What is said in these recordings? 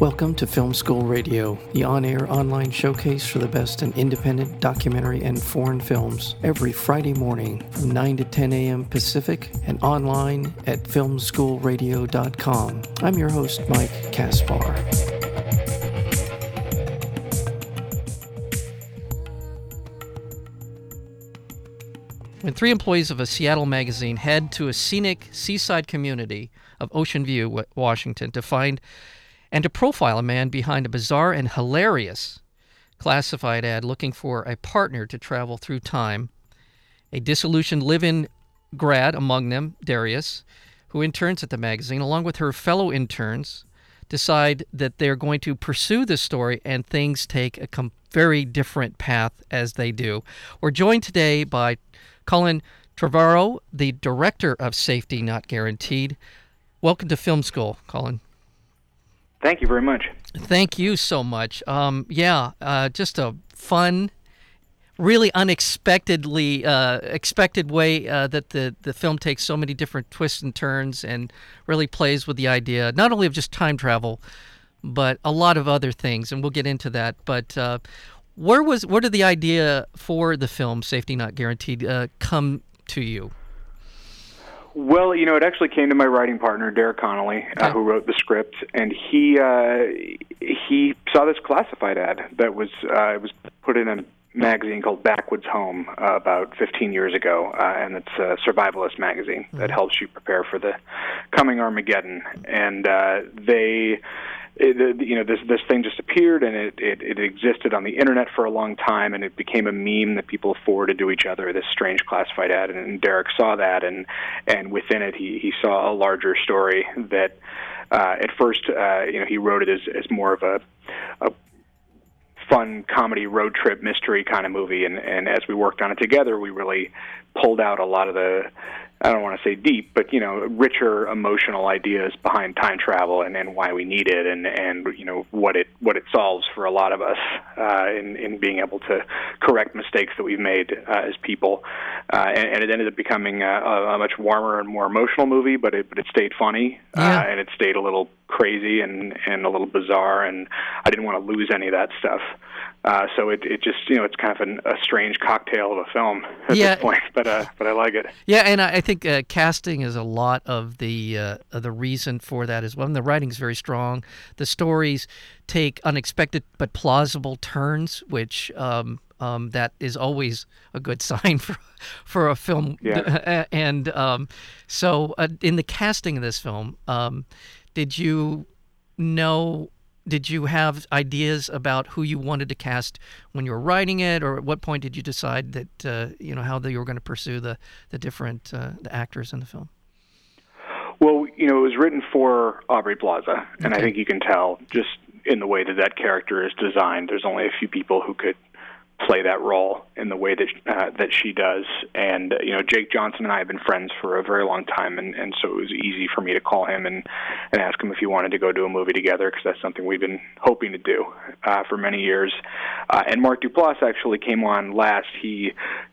Welcome to Film School Radio, the on air online showcase for the best in independent documentary and foreign films, every Friday morning from 9 to 10 a.m. Pacific and online at filmschoolradio.com. I'm your host, Mike Kaspar. When three employees of a Seattle magazine head to a scenic seaside community of Ocean View, Washington, to find and to profile a man behind a bizarre and hilarious classified ad looking for a partner to travel through time. A disillusioned live in grad among them, Darius, who interns at the magazine, along with her fellow interns, decide that they're going to pursue this story and things take a com- very different path as they do. We're joined today by Colin Trevorrow, the director of Safety Not Guaranteed. Welcome to Film School, Colin. Thank you very much. Thank you so much. Um, yeah, uh, just a fun, really unexpectedly uh, expected way uh, that the the film takes so many different twists and turns and really plays with the idea not only of just time travel, but a lot of other things, and we'll get into that. But uh, where was where did the idea for the film Safety Not Guaranteed uh, come to you? Well, you know, it actually came to my writing partner, Derek Connolly, uh, who wrote the script, and he uh, he saw this classified ad that was uh, it was put in a magazine called Backwoods Home uh, about 15 years ago, uh, and it's a survivalist magazine mm-hmm. that helps you prepare for the coming Armageddon. And uh, they it, you know this this thing just appeared and it, it it existed on the internet for a long time and it became a meme that people forwarded to each other this strange classified ad. And Derek saw that and and within it he he saw a larger story that uh, at first uh, you know he wrote it as as more of a a fun comedy road trip mystery kind of movie. And and as we worked on it together we really pulled out a lot of the I don't want to say deep, but you know, richer emotional ideas behind time travel and, and why we need it, and and you know what it what it solves for a lot of us uh, in in being able to correct mistakes that we've made uh, as people, uh, and, and it ended up becoming a, a much warmer and more emotional movie, but it but it stayed funny, uh, yeah. and it stayed a little crazy and and a little bizarre, and I didn't want to lose any of that stuff. Uh, so it, it just you know it's kind of an, a strange cocktail of a film at yeah. this point, but uh, but I like it. Yeah, and I think uh, casting is a lot of the uh, of the reason for that as well. And the writing is very strong. The stories take unexpected but plausible turns, which um, um, that is always a good sign for for a film. Yeah. And um, so uh, in the casting of this film, um, did you know did you have ideas about who you wanted to cast when you were writing it, or at what point did you decide that uh, you know how you were going to pursue the the different uh, the actors in the film? Well, you know, it was written for Aubrey Plaza, and okay. I think you can tell just in the way that that character is designed. There's only a few people who could play that role in the way that uh, that she does. And uh, you know, Jake Johnson and I have been friends for a very long time, and and so it was easy for me to call him and and ask him if he wanted to go do a movie together because that's something we've been hoping to do uh, for many years. Uh, and Mark Duplass actually came on last. He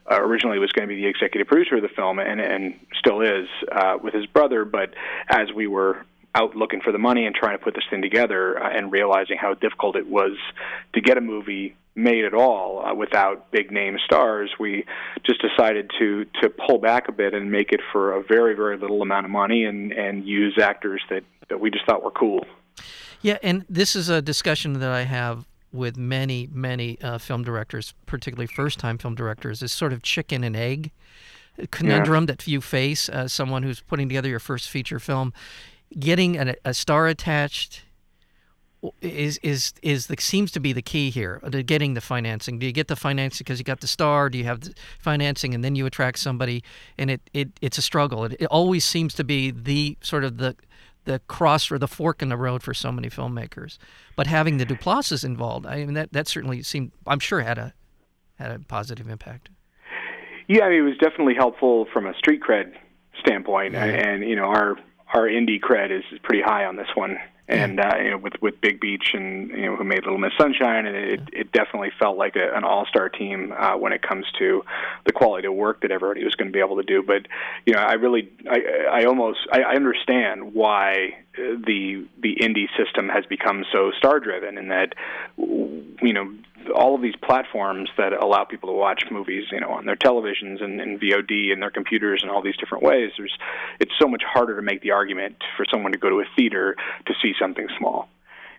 uh, originally was going to be the executive producer of the film, and and still is uh, with his brother. But as we were out looking for the money and trying to put this thing together uh, and realizing how difficult it was to get a movie made at all uh, without big name stars we just decided to to pull back a bit and make it for a very very little amount of money and and use actors that that we just thought were cool yeah and this is a discussion that i have with many many uh, film directors particularly first time film directors is sort of chicken and egg conundrum yeah. that you face as someone who's putting together your first feature film getting a star attached is is is the seems to be the key here uh, to getting the financing. Do you get the financing because you got the star? Do you have the financing and then you attract somebody? And it, it it's a struggle. It, it always seems to be the sort of the the cross or the fork in the road for so many filmmakers. But having the Duplasses involved, I mean that that certainly seemed I'm sure had a had a positive impact. Yeah, I mean, it was definitely helpful from a street cred standpoint, yeah. and, and you know our our indie cred is pretty high on this one, and uh, you know with with Big Beach and you know who made Little Miss Sunshine, and it it definitely felt like a, an all star team uh, when it comes to the quality of work that everybody was going to be able to do. But you know, I really I I almost I, I understand why the the indie system has become so star driven, and that you know all of these platforms that allow people to watch movies, you know, on their televisions and, and VOD and their computers and all these different ways. There's, it's so much harder to make the argument for someone to go to a theater to see something small.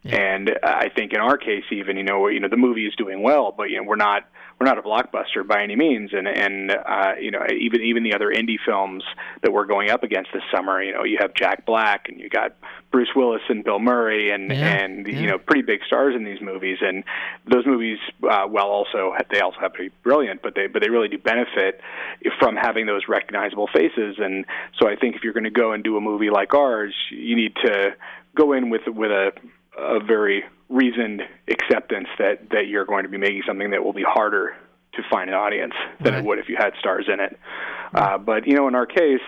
Yeah. And I think in our case, even you know, you know, the movie is doing well, but you know, we're not we're not a blockbuster by any means. And and uh, you know, even even the other indie films that we're going up against this summer, you know, you have Jack Black and you got Bruce Willis and Bill Murray and yeah. and yeah. you know, pretty big stars in these movies. And those movies, uh, well, also they also have to be brilliant, but they but they really do benefit from having those recognizable faces. And so I think if you're going to go and do a movie like ours, you need to go in with with a a very reasoned acceptance that that you're going to be making something that will be harder to find an audience than right. it would if you had stars in it. Uh, but you know, in our case,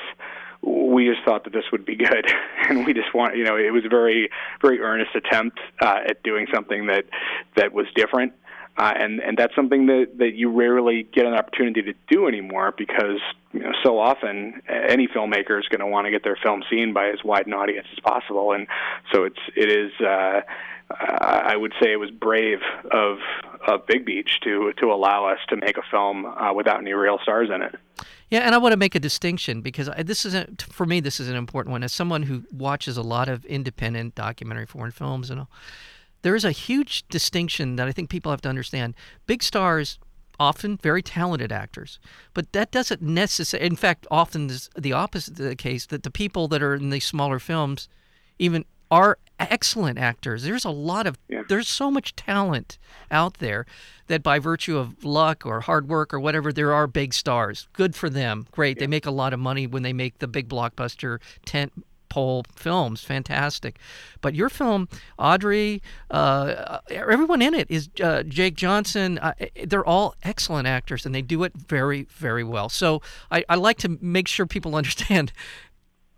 we just thought that this would be good, and we just want you know it was a very very earnest attempt uh, at doing something that that was different. Uh, and and that's something that that you rarely get an opportunity to do anymore because you know so often any filmmaker is going to want to get their film seen by as wide an audience as possible, and so it's it is. Uh, I would say it was brave of of Big Beach to to allow us to make a film uh, without any real stars in it. Yeah, and I want to make a distinction because this isn't for me. This is an important one. As someone who watches a lot of independent documentary foreign films and all, there is a huge distinction that I think people have to understand. Big stars often very talented actors, but that doesn't necessarily. In fact, often is the opposite of the case. That the people that are in these smaller films, even are excellent actors. There's a lot of yeah. there's so much talent out there that by virtue of luck or hard work or whatever, there are big stars. Good for them. Great. Yeah. They make a lot of money when they make the big blockbuster tent pole films. Fantastic. But your film, Audrey, uh, everyone in it is uh, Jake Johnson. Uh, they're all excellent actors, and they do it very, very well. So I, I like to make sure people understand.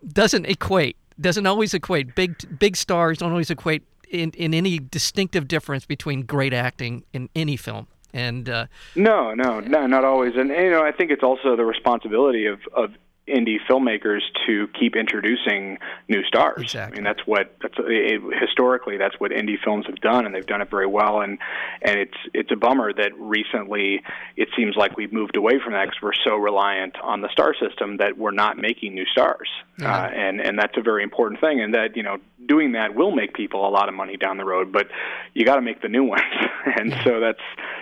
Doesn't equate. Doesn't always equate. Big big stars don't always equate in, in any distinctive difference between great acting in any film and uh, no no no not always and, and, you know i think it's also the responsibility of of indie filmmakers to keep introducing new stars. Exactly. I mean, that's what that's it, historically that's what indie films have done, and they've done it very well. And and it's it's a bummer that recently it seems like we've moved away from that because we're so reliant on the star system that we're not making new stars. Yeah. Uh, and and that's a very important thing. And that you know doing that will make people a lot of money down the road, but you got to make the new ones. and yeah. so that's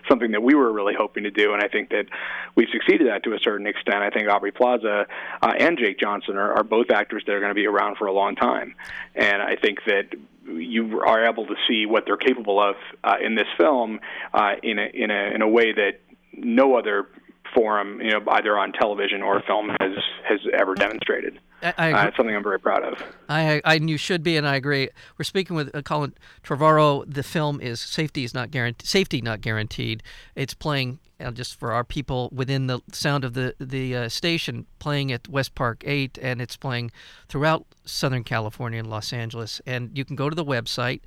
something that we were really hoping to do, and I think that we've succeeded at to a certain extent. I think Aubrey Plaza uh, and Jake Johnson are, are both actors that are going to be around for a long time, and I think that you are able to see what they're capable of uh, in this film uh, in a in a in a way that no other forum, you know, either on television or film, has has ever demonstrated. I, I uh, it's something I'm very proud of. I, I, you should be, and I agree. We're speaking with uh, Colin Trevorrow. The film is safety is not guaranteed. Safety not guaranteed. It's playing uh, just for our people within the sound of the the uh, station, playing at West Park Eight, and it's playing throughout Southern California and Los Angeles. And you can go to the website.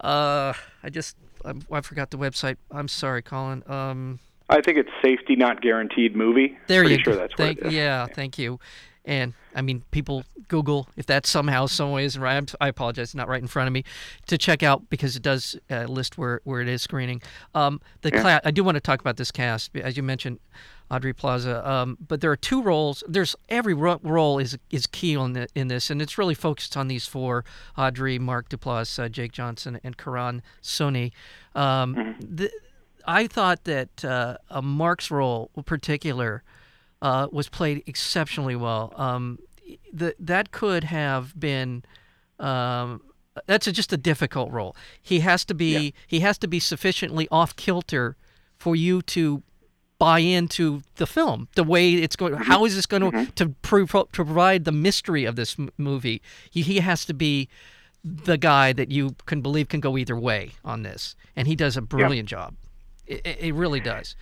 Uh, I just I, I forgot the website. I'm sorry, Colin. Um, I think it's safety not guaranteed movie. There Pretty you sure that's thank, what it is. Yeah, yeah, thank you. And I mean, people Google if that's somehow, some ways right. I apologize, not right in front of me to check out because it does uh, list where, where it is screening. Um, the yeah. class, I do want to talk about this cast as you mentioned, Audrey Plaza. Um, but there are two roles. There's every ro- role is is key on the, in this, and it's really focused on these four: Audrey, Mark Duplass, uh, Jake Johnson, and Karan Soni. Um, mm-hmm. the, I thought that uh, Mark's role, in particular, uh, was played exceptionally well. Um, the, that could have been. Um, that's a, just a difficult role. He has to be yeah. he has to be sufficiently off kilter for you to buy into the film, the way it's going. How is this going to mm-hmm. to, pro- to provide the mystery of this m- movie? He, he has to be the guy that you can believe can go either way on this, and he does a brilliant yeah. job. It, it really does.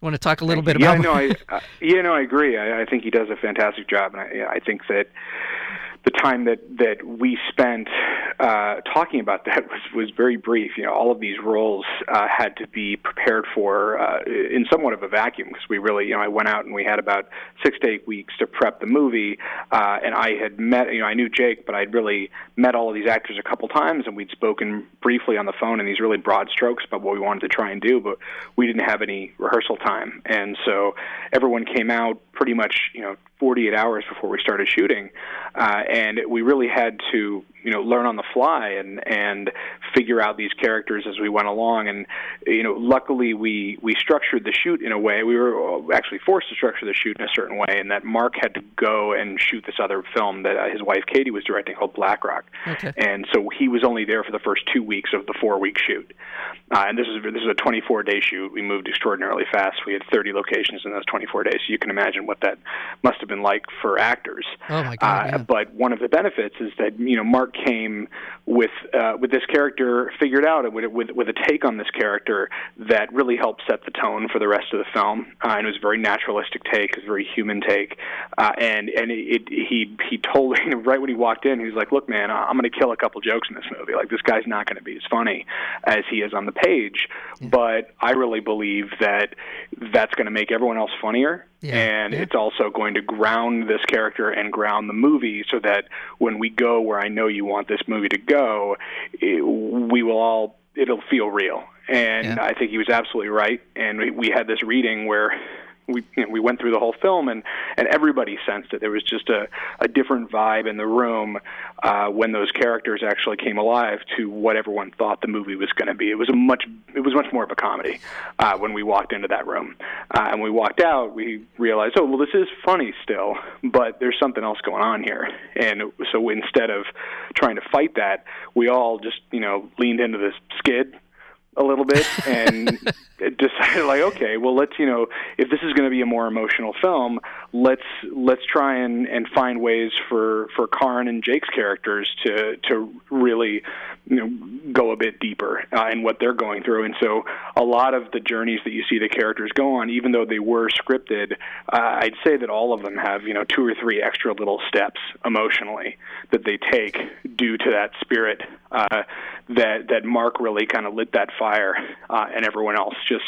Want to talk a little bit yeah, about? no, I, uh, yeah, no, I agree. I, I think he does a fantastic job, and I, I think that the time that that we spent uh, talking about that was was very brief. You know, all of these roles uh, had to be prepared for uh, in somewhat of a vacuum because we really, you know, I went out and we had about six to eight weeks to prep the movie, uh, and I had met, you know, I knew Jake, but I'd really met all of these actors a couple times, and we'd spoken briefly on the phone in these really broad strokes about what we wanted to try and do, but we didn't have any rehearsal time, and so everyone came out pretty much, you know, 48 hours before we started shooting, uh, and we really had to you know learn on the fly and and figure out these characters as we went along. And you know luckily we we structured the shoot in a way we were actually forced to structure the shoot in a certain way and that Mark had to go and shoot this other film that uh, his wife Katie was directing called Black Rock. Okay. and so he was only there for the first two weeks of the four week shoot. Uh, and this is this is a 24 day shoot. We moved extraordinarily fast. We had 30 locations in those 24 days. So you can imagine what that must have been like for actors. Oh my god uh, yeah. but one of the benefits is that you know Mark came with uh, with this character figured out and with, with with a take on this character that really helped set the tone for the rest of the film. Uh, and it was a very naturalistic take, it was a very human take, uh, and and it, it, he he told you know, right when he walked in, he was like, "Look, man, I'm going to kill a couple jokes in this movie. Like this guy's not going to be as funny as he is on the page, but I really believe that that's going to make everyone else funnier." Yeah. And Yeah. it's also going to ground this character and ground the movie so that when we go where I know you want this movie to go, it, we will all, it'll feel real. And Yeah. I think he was absolutely right. And we, we had this reading where we you know, we went through the whole film and and everybody sensed it. There was just a a different vibe in the room uh, when those characters actually came alive to what everyone thought the movie was going to be. It was a much it was much more of a comedy uh, when we walked into that room, uh, and we walked out. We realized, oh well, this is funny still, but there's something else going on here. And so instead of trying to fight that, we all just you know leaned into this skid a little bit and decided like okay well let's you know if this is going to be a more emotional film let's let's try and and find ways for for Karan and Jake's characters to to really you know go a bit deeper uh, in what they're going through. And so a lot of the journeys that you see the characters go on even though they were scripted uh, I'd say that all of them have you know two or three extra little steps emotionally that they take due to that spirit uh, that that Mark really kind of lit that fire, uh, and everyone else just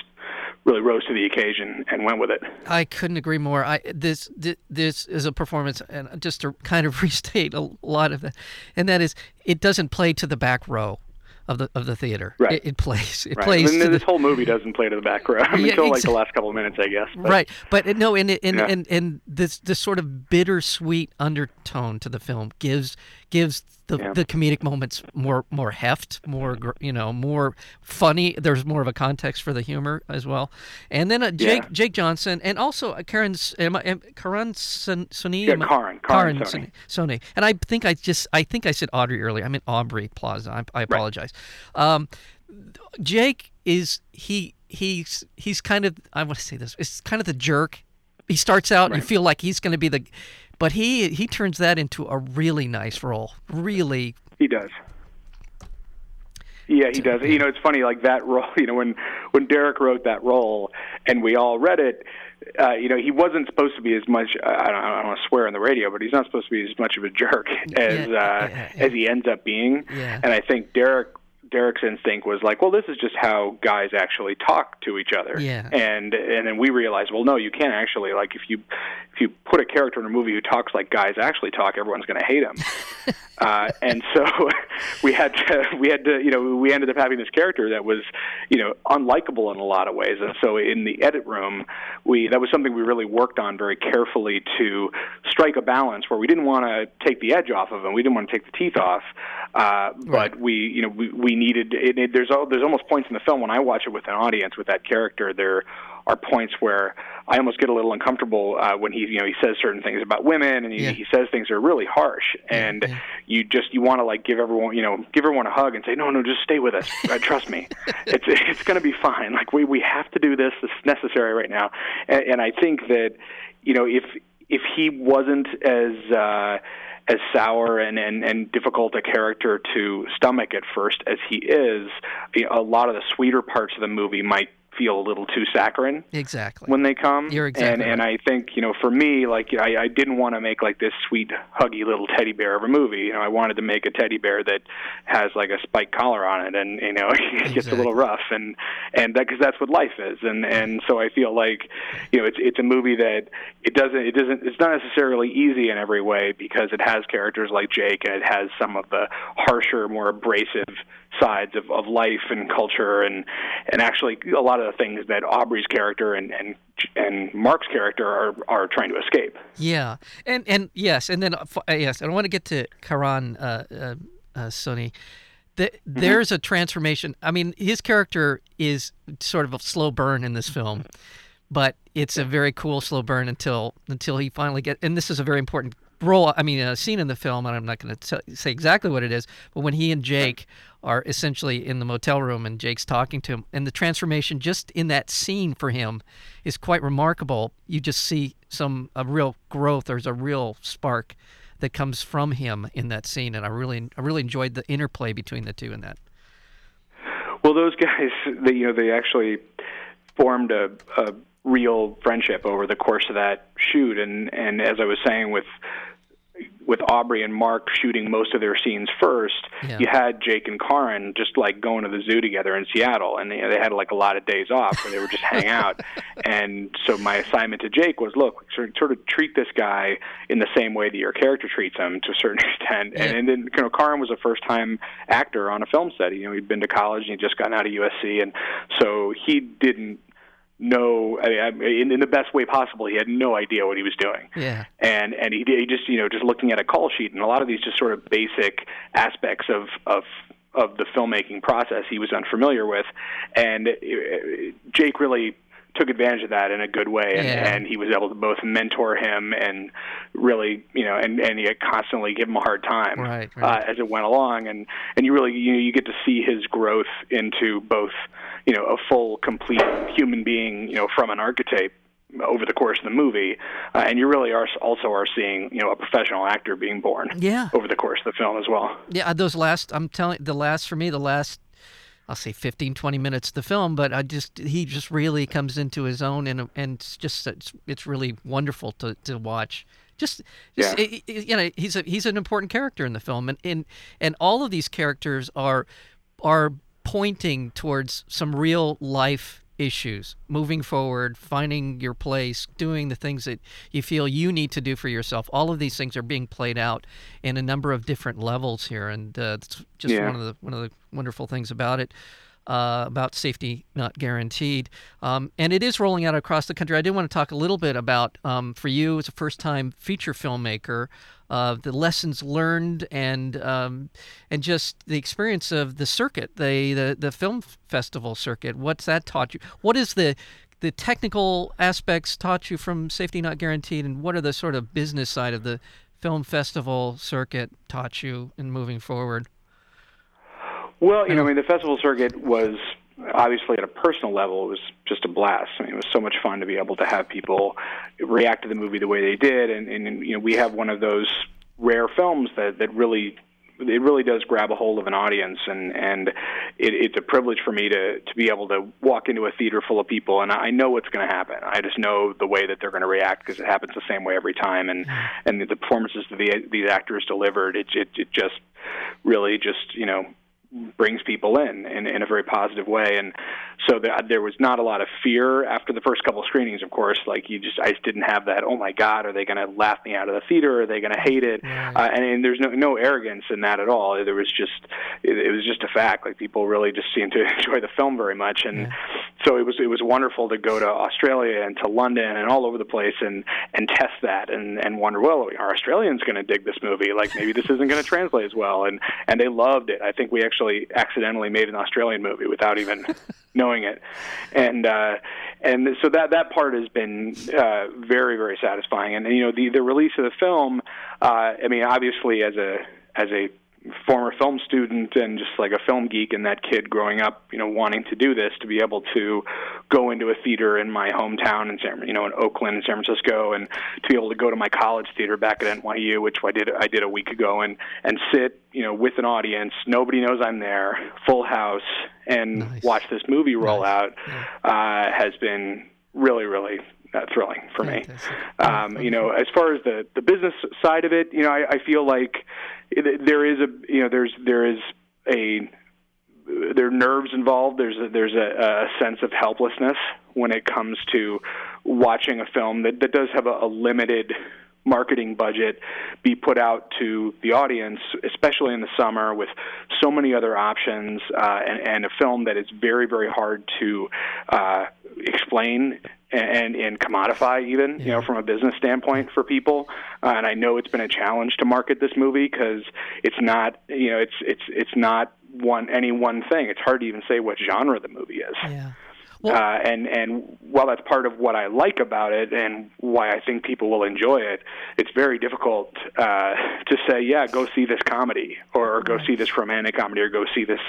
really rose to the occasion and went with it. I couldn't agree more. I this this is a performance, and just to kind of restate a lot of that, and that is it doesn't play to the back row of the of the theater. Right. It, it plays. It Right. plays and this the, whole movie doesn't play to the back row Yeah, until like the last couple of minutes, I guess. But, right. But uh, no, and and Yeah. and and this this sort of bittersweet undertone to the film gives gives the, Yeah. the comedic moments more more heft, more you know, more funny. There's more of a context for the humor as well. And then uh, Jake Yeah. Jake Johnson and also uh, Karen am I- am- Karan Sun- Suni. Yeah, I- Karan- Karan Soni. And I think I just I think I said Audrey earlier. I meant Aubrey Plaza. I, I apologize. Um, Jake is he he's he's kind of I want to say this. It's kind of the jerk. He starts out and you feel like he's going to be the, but he he turns that into a really nice role. Really, He does. Yeah, he does. You know, it's funny, like that role. You know, when when Derek wrote that role, and we all read it, uh, you know, he wasn't supposed to be as much. I don't, I don't want to swear on the radio, but he's not supposed to be as much of a jerk as Yeah, uh, yeah, yeah. as he ends up being. And I think Derek Derek's instinct was like, well, this is just how guys actually talk to each other. Yeah. And and then we realized, well, no, you can't actually like if you if you put a character in a movie who talks like guys actually talk, everyone's going to hate him. uh, and so we had to we had to you know we ended up having this character that was you know unlikable in a lot of ways. And so in the edit room, we that was something we really worked on very carefully to strike a balance where we didn't want to take the edge off of him, we didn't want to take the teeth off, uh, but Right. we you know we, we needed it, it, there's al- there's almost points in the film when I watch it with an audience with that character there are points where I almost get a little uncomfortable uh, when he you know he says certain things about women and he, Yeah. he says things that are really harsh and yeah. you just you want to like give everyone you know give everyone a hug and say no no just stay with us uh, trust me it's it's going to be fine like we we have to do this it's necessary right now and, and I think that you know if if he wasn't as uh, as sour and, and, and difficult a character to stomach at first as he is, a lot of the sweeter parts of the movie might feel a little too saccharine exactly when they come. You're exactly and and. I think you know for me like I, I didn't want to make like this sweet huggy little teddy bear of a movie. You know I wanted to make a teddy bear that has like a spike collar on it and you know it gets a little rough and and that because that's what life is and and so I feel like you know it's it's a movie that it doesn't it doesn't it's not necessarily easy in every way because it has characters like Jake and it has some of the harsher more abrasive sides of, of life and culture and and actually a lot of the things that Aubrey's character and and and Mark's character are are trying to escape. Yeah, and and yes, and then uh, uh, yes, and I want to get to Karan uh, uh, uh, Sunny. The, There's a transformation. I mean, his character is sort of a slow burn in this film, but it's a very cool slow burn until until he finally get. And this is a very important role. I mean, a scene in the film, and I'm not going to say exactly what it is, but when he and Jake are essentially in the motel room and Jake's talking to him, and the transformation just in that scene for him is quite remarkable. You just see some a real growth. There's a real spark that comes from him in that scene, and I really I really enjoyed the interplay between the two in that. Well, those guys, they you know they actually formed a, a real friendship over the course of that shoot, and and as I was saying with with Aubrey and Mark shooting most of their scenes first, Yeah. you had Jake and Karan just like going to the zoo together in Seattle, and they, they had like a lot of days off where they would just hang out. And so my assignment to Jake was, look, sort sort of treat this guy in the same way that your character treats him to a certain extent. Yeah. And, and then you know, Karan was a first time actor on a film set. You know, he'd been to college and he'd just gotten out of USC, and so he didn't know I mean, in, in the best way possible. He had no idea what he was doing Yeah, and and he, he just you know just looking at a call sheet and a lot of these just sort of basic aspects of of of the filmmaking process he was unfamiliar with, and Jake really took advantage of that in a good way, and, Yeah. and he was able to both mentor him and really you know and and he constantly give him a hard time Right, right. Uh, as it went along, and and you really you know you get to see his growth into both you know a full complete human being you know from an archetype over the course of the movie, uh, and you really are also are seeing you know a professional actor being born yeah, over the course of the film as well. yeah. Those last, I'm telling the last for me, the last. I'll say 15, 20 minutes of the film, but I just he just really comes into his own, and and it's just it's, it's really wonderful to, to watch. Just, just Yeah. i- i- you know, he's a he's an important character in the film, and and and all of these characters are are pointing towards some real life issues moving forward finding your place doing the things that you feel you need to do for yourself. All of these things are being played out in a number of different levels here and uh, it's just Yeah. one of the one of the wonderful things about it uh, about safety not guaranteed. Um, and it is rolling out across the country. I did want to talk a little bit about um, for you as a first time feature filmmaker uh, the lessons learned and um, and just the experience of the circuit, the, the the film festival circuit. What's that taught you? What is the the technical aspects taught you from Safety Not Guaranteed, and what are the sort of business side of the film festival circuit taught you in moving forward? Well, you know, I mean, the festival circuit was obviously at a personal level, it was just a blast. I mean, it was so much fun to be able to have people react to the movie the way they did, and, and you know, we have one of those rare films that that really it really does grab a hold of an audience and and it, it's a privilege for me to to be able to walk into a theater full of people and I know what's going to happen. I just know the way that they're going to react because it happens the same way every time and and the performances that the, these actors delivered it, it it just really just you know brings people in, in in a very positive way. And so there, there was not a lot of fear after the first couple of screenings of course. Like you just I just didn't have that oh my god are they going to laugh me out of the theater? Are they going to hate it? Uh, and, and there's no no arrogance in that at all. There was just it, it was just a fact. Like people really just seemed to enjoy the film very much. And so it was it was wonderful to go to Australia and to London and all over the place and and test that and and wonder well are Australians going to dig this movie? Like maybe this isn't going to translate as well. And and they loved it. I think we actually accidentally made an Australian movie without even knowing it. And uh and so that that part has been uh very very satisfying. And, you know the the release of the film uh I mean obviously as a as a former film student and just like a film geek and that kid growing up, you know, wanting to do this to be able to go into a theater in my hometown in San, you know, in Oakland and San Francisco, and to be able to go to my college theater back at NYU, which I did I did a week ago, and and sit, you know, with an audience, nobody knows I'm there, full house, and Nice. watch this movie roll Nice. out, uh, has been really really uh, thrilling for me. Um, you know, as far as the the business side of it, you know, I, I feel like there is a you know there's there is a there are nerves involved. There's a, there's a, a sense of helplessness when it comes to watching a film that, that does have a, a limited marketing budget be put out to the audience, especially in the summer with so many other options uh, and, and a film that is very, very hard to uh, explain and, and commodify even, you know, from a business standpoint for people. Uh, and I know it's been a challenge to market this movie because it's not, you know, it's it's it's not one any one thing. It's hard to even say what genre the movie is. Yeah. Uh, and and while that's part of what I like about it and why I think people will enjoy it, it's very difficult uh, to say, yeah, go see this comedy or, go see this romantic comedy or go see this,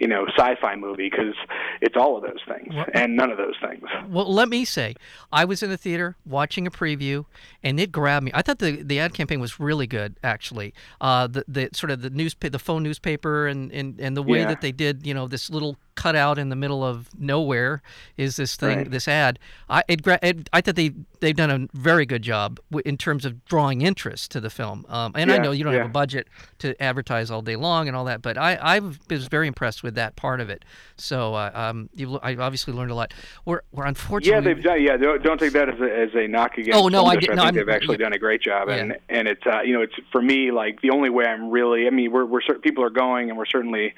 you know, sci-fi movie because it's all of those things and none of those things. Well, let me say, I was in the theater watching a preview, and it grabbed me. I thought the, the ad campaign was really good, actually. Uh, the the sort of the news the phone newspaper and, and, and the way Yeah. that they did, you know, this little cutout in the middle of nowhere is this thing, Right. this ad. I it, it, I thought they they've done a very good job w- in terms of drawing interest to the film. Um, and I know you don't yeah. have a budget to advertise all day long and all that, but I I was very impressed with that part of it. So uh, um, you I obviously learned a lot. We're we're unfortunately Yeah, they've done. Yeah, don't, don't take that as a, as a knock against. Oh, no, I did- I no, think I'm- they've actually yeah. done a great job, and Yeah. and it's uh, you know it's for me like the only way I'm really. I mean, we're we're people are going, and we're certainly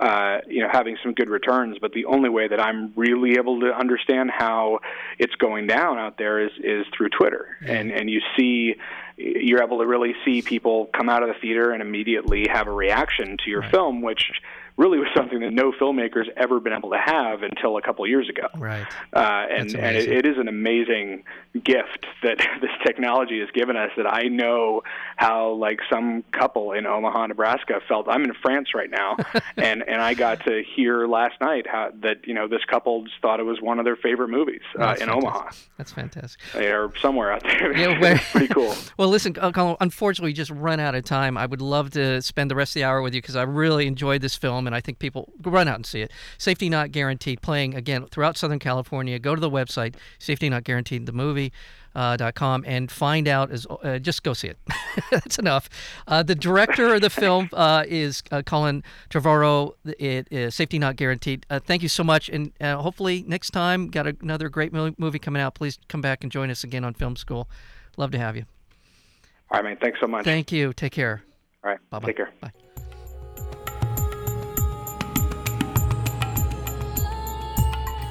uh, you know having some good returns, but the only way that I'm really able to understand how it's going down out there is is through Twitter, and and you see. You're able to really see people come out of the theater and immediately have a reaction to your film, which really was something that no filmmaker's ever been able to have until a couple years ago right. uh, and and it, it is an amazing gift that this technology has given us. That I know how like some couple in Omaha, Nebraska felt. I'm in France right now, and and I got to hear last night how that you know this couple just thought it was one of their favorite movies uh, in fantastic. Omaha That's fantastic. or somewhere out there. Yeah, where- pretty cool. Well, listen, uh, Colin, unfortunately, we just run out of time. I would love to spend the rest of the hour with you because I really enjoyed this film, and I think people run out and see it. Safety Not Guaranteed, playing again throughout Southern California. Go to the website, Safety Not Guaranteed, the movie. Uh, dot com and find out as uh, just go see it. That's enough. Uh, the director of the film uh, is uh, Colin Trevorrow. It is Safety Not Guaranteed. Uh, thank you so much, and uh, hopefully next time got another great movie coming out. Please come back and join us again on Film School. Love to have you. All right, man. Thanks so much. Thank you. Take care. All right. Bye-bye. Take care. Bye.